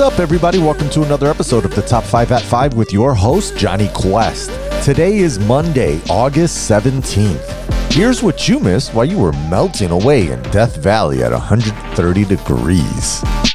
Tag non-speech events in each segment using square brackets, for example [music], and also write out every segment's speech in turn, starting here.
What's up, everybody? Welcome to another episode of the Top 5 at 5 with your host, Johnny Quest. Today is Monday, August 17th. Here's what you missed while you were melting away in Death Valley at 130 degrees.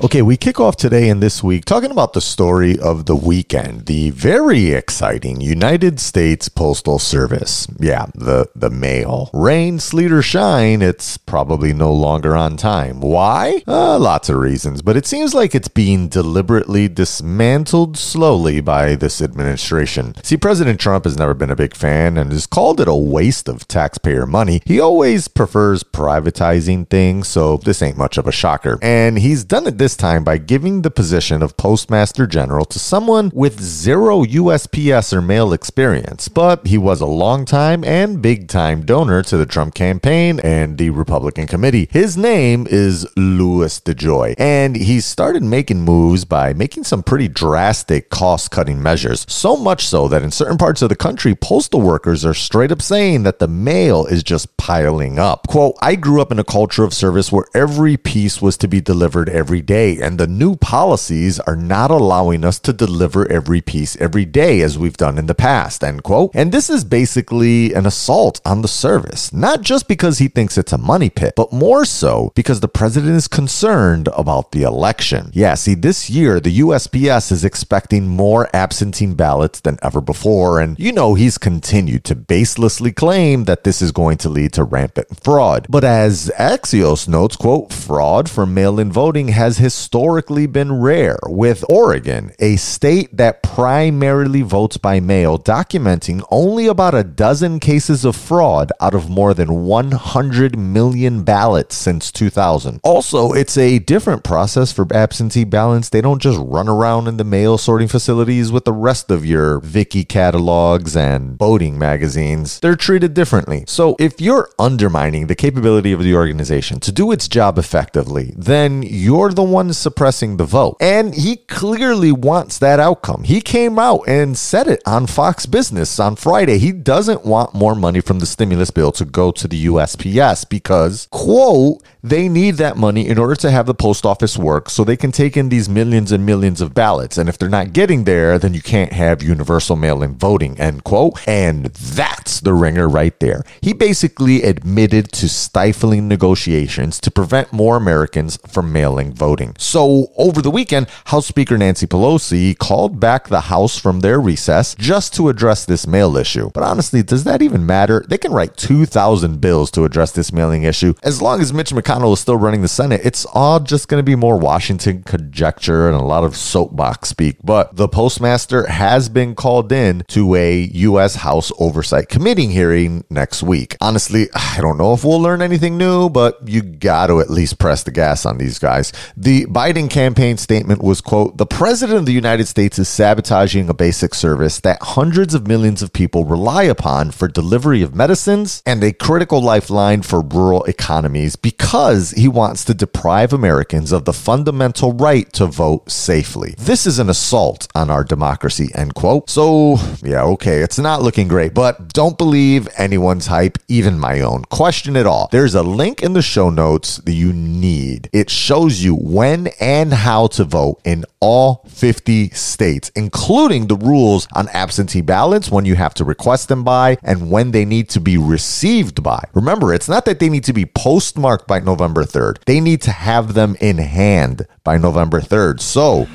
Okay, we kick off today and this week talking about the story of the weekend, the very exciting United States Postal Service. Yeah, the, the mail. Rain, sleet, or shine, it's probably no longer on time. Why? Uh, lots of reasons, but it seems like it's being deliberately dismantled slowly by this administration. See, President Trump has never been a big fan and has called it a waste of taxpayer money. He always prefers privatizing things, so this ain't much of a shocker. And he's done it this this time by giving the position of Postmaster General to someone with zero USPS or mail experience, but he was a long time and big time donor to the Trump campaign and the Republican committee. His name is Louis DeJoy, and he started making moves by making some pretty drastic cost cutting measures. So much so that in certain parts of the country, postal workers are straight up saying that the mail is just piling up. Quote, I grew up in a culture of service where every piece was to be delivered every day day, and the new policies are not allowing us to deliver every piece every day as we've done in the past, end quote. And this is basically an assault on the service, not just because he thinks it's a money pit, but more so because the president is concerned about the election. Yeah, see, this year, the USPS is expecting more absentee ballots than ever before, and you know he's continued to baselessly claim that this is going to lead to rampant fraud. But as Axios notes, quote, fraud for mail-in voting has historically been rare, with Oregon, a state that primarily votes by mail, documenting only about a dozen cases of fraud out of more than 100 million ballots since 2000. Also, it's a different process for absentee ballots. They don't just run around in the mail sorting facilities with the rest of your Vicky catalogs and voting magazines. They're treated differently. So, if you're undermining the capability of the organization to do its job effectively, then you're the one suppressing the vote. And he clearly wants that outcome. He came out and said it on Fox Business on Friday. He doesn't want more money from the stimulus bill to go to the USPS because, quote, they need that money in order to have the post office work so they can take in these millions and millions of ballots. And if they're not getting there, then you can't have universal mail in voting, end quote. And that's the ringer right there. He basically admitted to stifling negotiations to prevent more Americans from mailing voting. So, over the weekend, House Speaker Nancy Pelosi called back the House from their recess just to address this mail issue. But honestly, does that even matter? They can write 2,000 bills to address this mailing issue. As long as Mitch McConnell is still running the Senate, it's all just going to be more Washington conjecture and a lot of soapbox speak. But the postmaster has been called in to a U.S. House Oversight Committee hearing next week. Honestly, I don't know if we'll learn anything new, but you got to at least press the gas on these guys. The Biden campaign statement was, quote, the president of the United States is sabotaging a basic service that hundreds of millions of people rely upon for delivery of medicines and a critical lifeline for rural economies because he wants to deprive Americans of the fundamental right to vote safely. This is an assault on our democracy, end quote. So, yeah, okay, it's not looking great, but don't believe anyone's hype, even my own. Question it all. There's a link in the show notes that you need. It shows you when when and how to vote in all 50 states, including the rules on absentee ballots, when you have to request them by, and when they need to be received by. Remember, it's not that they need to be postmarked by November 3rd, they need to have them in hand by November 3rd. So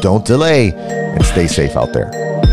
don't delay and stay safe out there.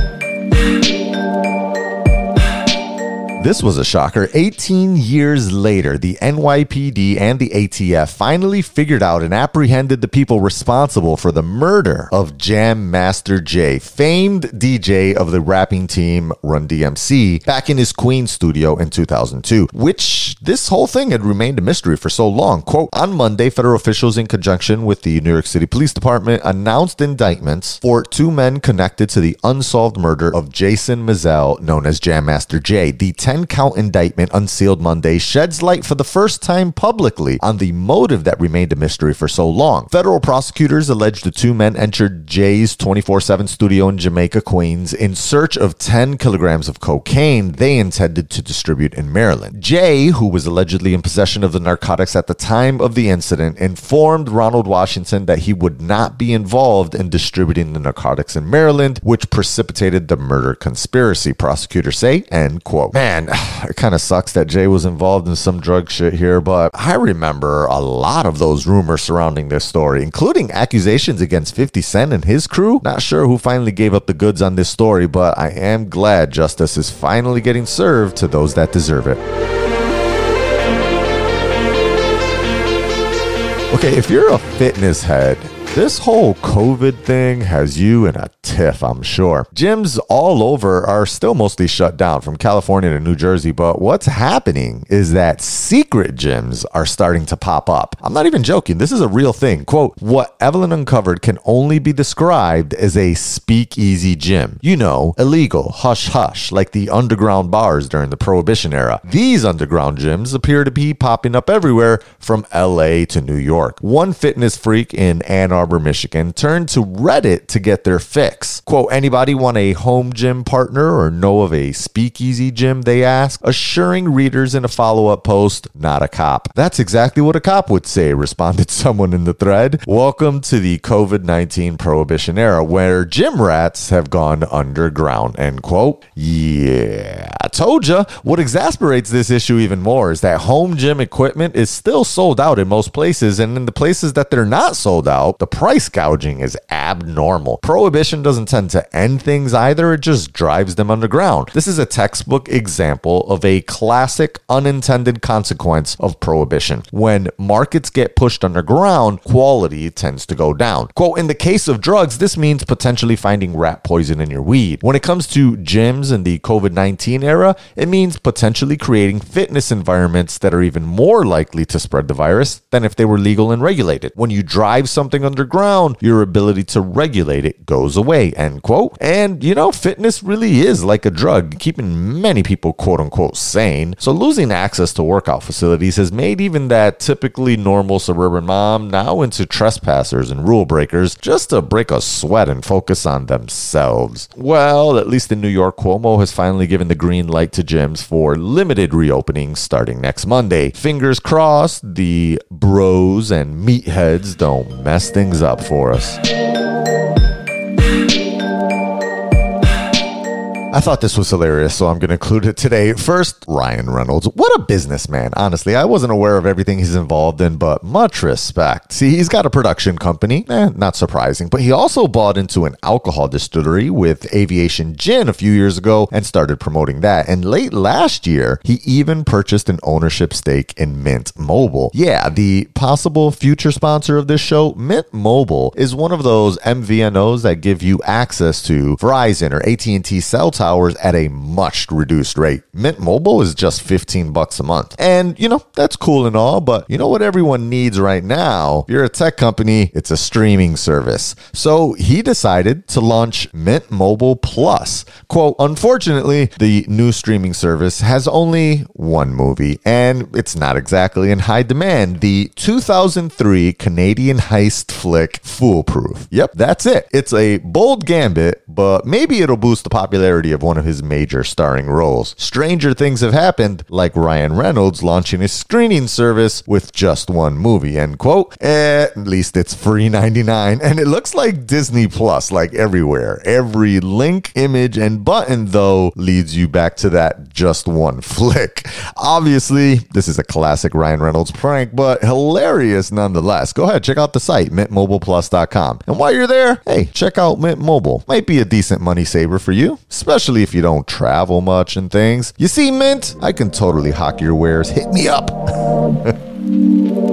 This was a shocker. 18 years later, the NYPD and the ATF finally figured out and apprehended the people responsible for the murder of Jam Master Jay, famed DJ of the rapping team Run DMC, back in his Queens studio in 2002, which this whole thing had remained a mystery for so long. Quote, on Monday, federal officials in conjunction with the New York City Police Department announced indictments for two men connected to the unsolved murder of Jason Mizell, known as Jam Master Jay. The 10 10 count indictment unsealed Monday sheds light for the first time publicly on the motive that remained a mystery for so long. Federal prosecutors allege the two men entered Jay's 24 7 studio in Jamaica, Queens, in search of 10 kilograms of cocaine they intended to distribute in Maryland. Jay, who was allegedly in possession of the narcotics at the time of the incident, informed Ronald Washington that he would not be involved in distributing the narcotics in Maryland, which precipitated the murder conspiracy, prosecutors say, end quote. Man, [sighs] it kind of sucks that Jay was involved in some drug shit here, but I remember a lot of those rumors surrounding this story, including accusations against 50 Cent and his crew. Not sure who finally gave up the goods on this story, but I am glad justice is finally getting served to those that deserve it. Okay, if you're a fitness head, this whole COVID thing has you in a tiff, I'm sure. Gyms all over are still mostly shut down from California to New Jersey, but what's happening is that secret gyms are starting to pop up. I'm not even joking, this is a real thing. Quote, what Evelyn uncovered can only be described as a speakeasy gym. You know, illegal, hush hush, like the underground bars during the Prohibition era. These underground gyms appear to be popping up everywhere from LA to New York. One fitness freak in Ann Arbor, Michigan, turned to Reddit to get their fix. Quote, anybody want a home gym partner or know of a speakeasy gym? They ask, assuring readers in a follow up post, not a cop. That's exactly what a cop would say, [laughs] responded someone in the thread. Welcome to the COVID 19 prohibition era where gym rats have gone underground, end quote. Yeah, told you. What exasperates this issue even more is that home gym equipment is still sold out in most places, and in the places that they're not sold out, the price gouging is abnormal. Prohibition doesn't tend to end things either, it just drives them underground. This is a textbook example of a classic unintended consequence of prohibition. When markets get pushed underground, quality tends to go down. Quote, in the case of drugs, this means potentially finding rat poison in your weed. When it comes to gyms in the COVID 19 era, it means potentially creating fitness environments that are even more likely to spread the virus than if they were legal and regulated. When you drive something underground, your ability to regulate it goes away, end quote. And, you know, fitness really is like a drug, keeping many people quote unquote sane. So losing access to workout facilities has made even that typically normal suburban mom now into trespassers and rule breakers just to break a sweat and focus on themselves. Well, at least in New York, Cuomo has finally given the green light to gyms for limited reopening starting next Monday. Fingers crossed the bros and meatheads don't mess things up for us. I thought this was hilarious, so I'm going to include it today. First, Ryan Reynolds. What a businessman. Honestly, I wasn't aware of everything he's involved in, but much respect. See, he's got a production company. Eh, not surprising. But he also bought into an alcohol distillery with Aviation Gin a few years ago and started promoting that. And late last year, he even purchased an ownership stake in Mint Mobile. Yeah, the possible future sponsor of this show, Mint Mobile, is one of those MVNOs that give you access to Verizon or AT&T cell towers at a much reduced rate. Mint Mobile is just 15 bucks a month. And, you know, that's cool and all, but you know what everyone needs right now? If you're a tech company, it's a streaming service. So he decided to launch Mint Mobile Plus. Quote, unfortunately, the new streaming service has only one movie, and it's not exactly in high demand. The 2003 Canadian heist flick Foolproof. Yep, that's it. It's a bold gambit, but maybe it'll boost the popularity of one of his major starring roles. Stranger things have happened, like Ryan Reynolds launching his screening service with just one movie, end quote. At least it's free 99, and it looks like Disney Plus, like everywhere. Every link, image, and button, though, leads you back to that just one [laughs] flick. Obviously, this is a classic Ryan Reynolds prank, but hilarious nonetheless. Go ahead, check out the site, mintmobileplus.com. And while you're there, hey, check out Mint Mobile. Might be a decent money saver for you, especially if you don't travel much and things. You see, Mint, I can totally hawk your wares. Hit me up. [laughs]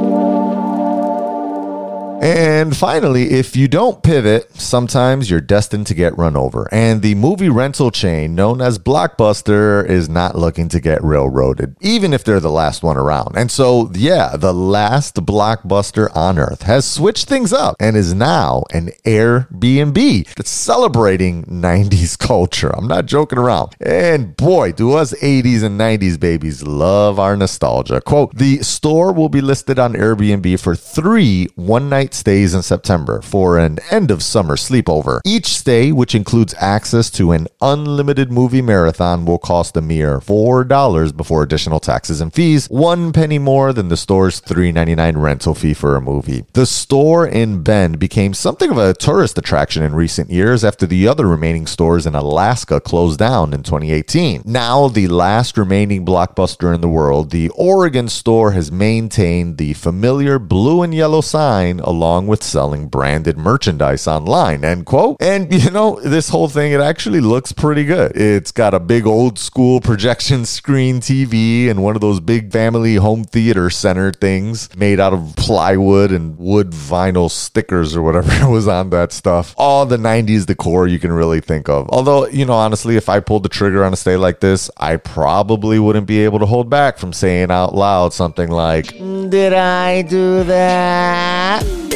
And finally, if you don't pivot, sometimes you're destined to get run over. And the movie rental chain known as Blockbuster is not looking to get railroaded, even if they're the last one around. And so, yeah, the last Blockbuster on earth has switched things up and is now an Airbnb that's celebrating 90s culture. I'm not joking around. And boy, do us 80s and 90s babies love our nostalgia. Quote, the store will be listed on Airbnb for three one night stays in September for an end of summer sleepover. Each stay, which includes access to an unlimited movie marathon, will cost a mere $4 before additional taxes and fees, one penny more than the store's $3.99 rental fee for a movie. The store in Bend became something of a tourist attraction in recent years after the other remaining stores in Alaska closed down in 2018. Now, the last remaining blockbuster in the world, the Oregon store has maintained the familiar blue and yellow sign along with selling branded merchandise online. End quote. And you know, this whole thing, it actually looks pretty good. It's got a big old school projection screen TV and one of those big family home theater center things made out of plywood and wood vinyl stickers or whatever [laughs] was on that stuff. All the 90s decor you can really think of. Although, you know, honestly, if I pulled the trigger on a stay like this, I probably wouldn't be able to hold back from saying out loud something like, Did I do that?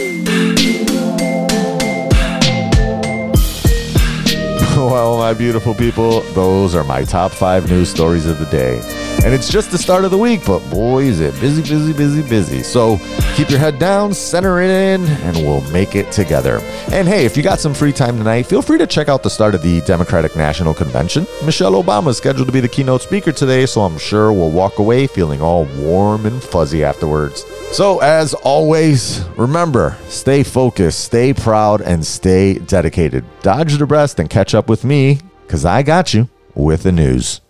Well, my beautiful people, those are my top five news stories of the day. And it's just the start of the week, but boy, is it busy, busy, busy, busy. So keep your head down, center it in, and we'll make it together. And hey, if you got some free time tonight, feel free to check out the start of the Democratic National Convention. Michelle Obama is scheduled to be the keynote speaker today, so I'm sure we'll walk away feeling all warm and fuzzy afterwards. So, as always, remember stay focused, stay proud, and stay dedicated. Dodge the breast and catch up with me, because I got you with the news.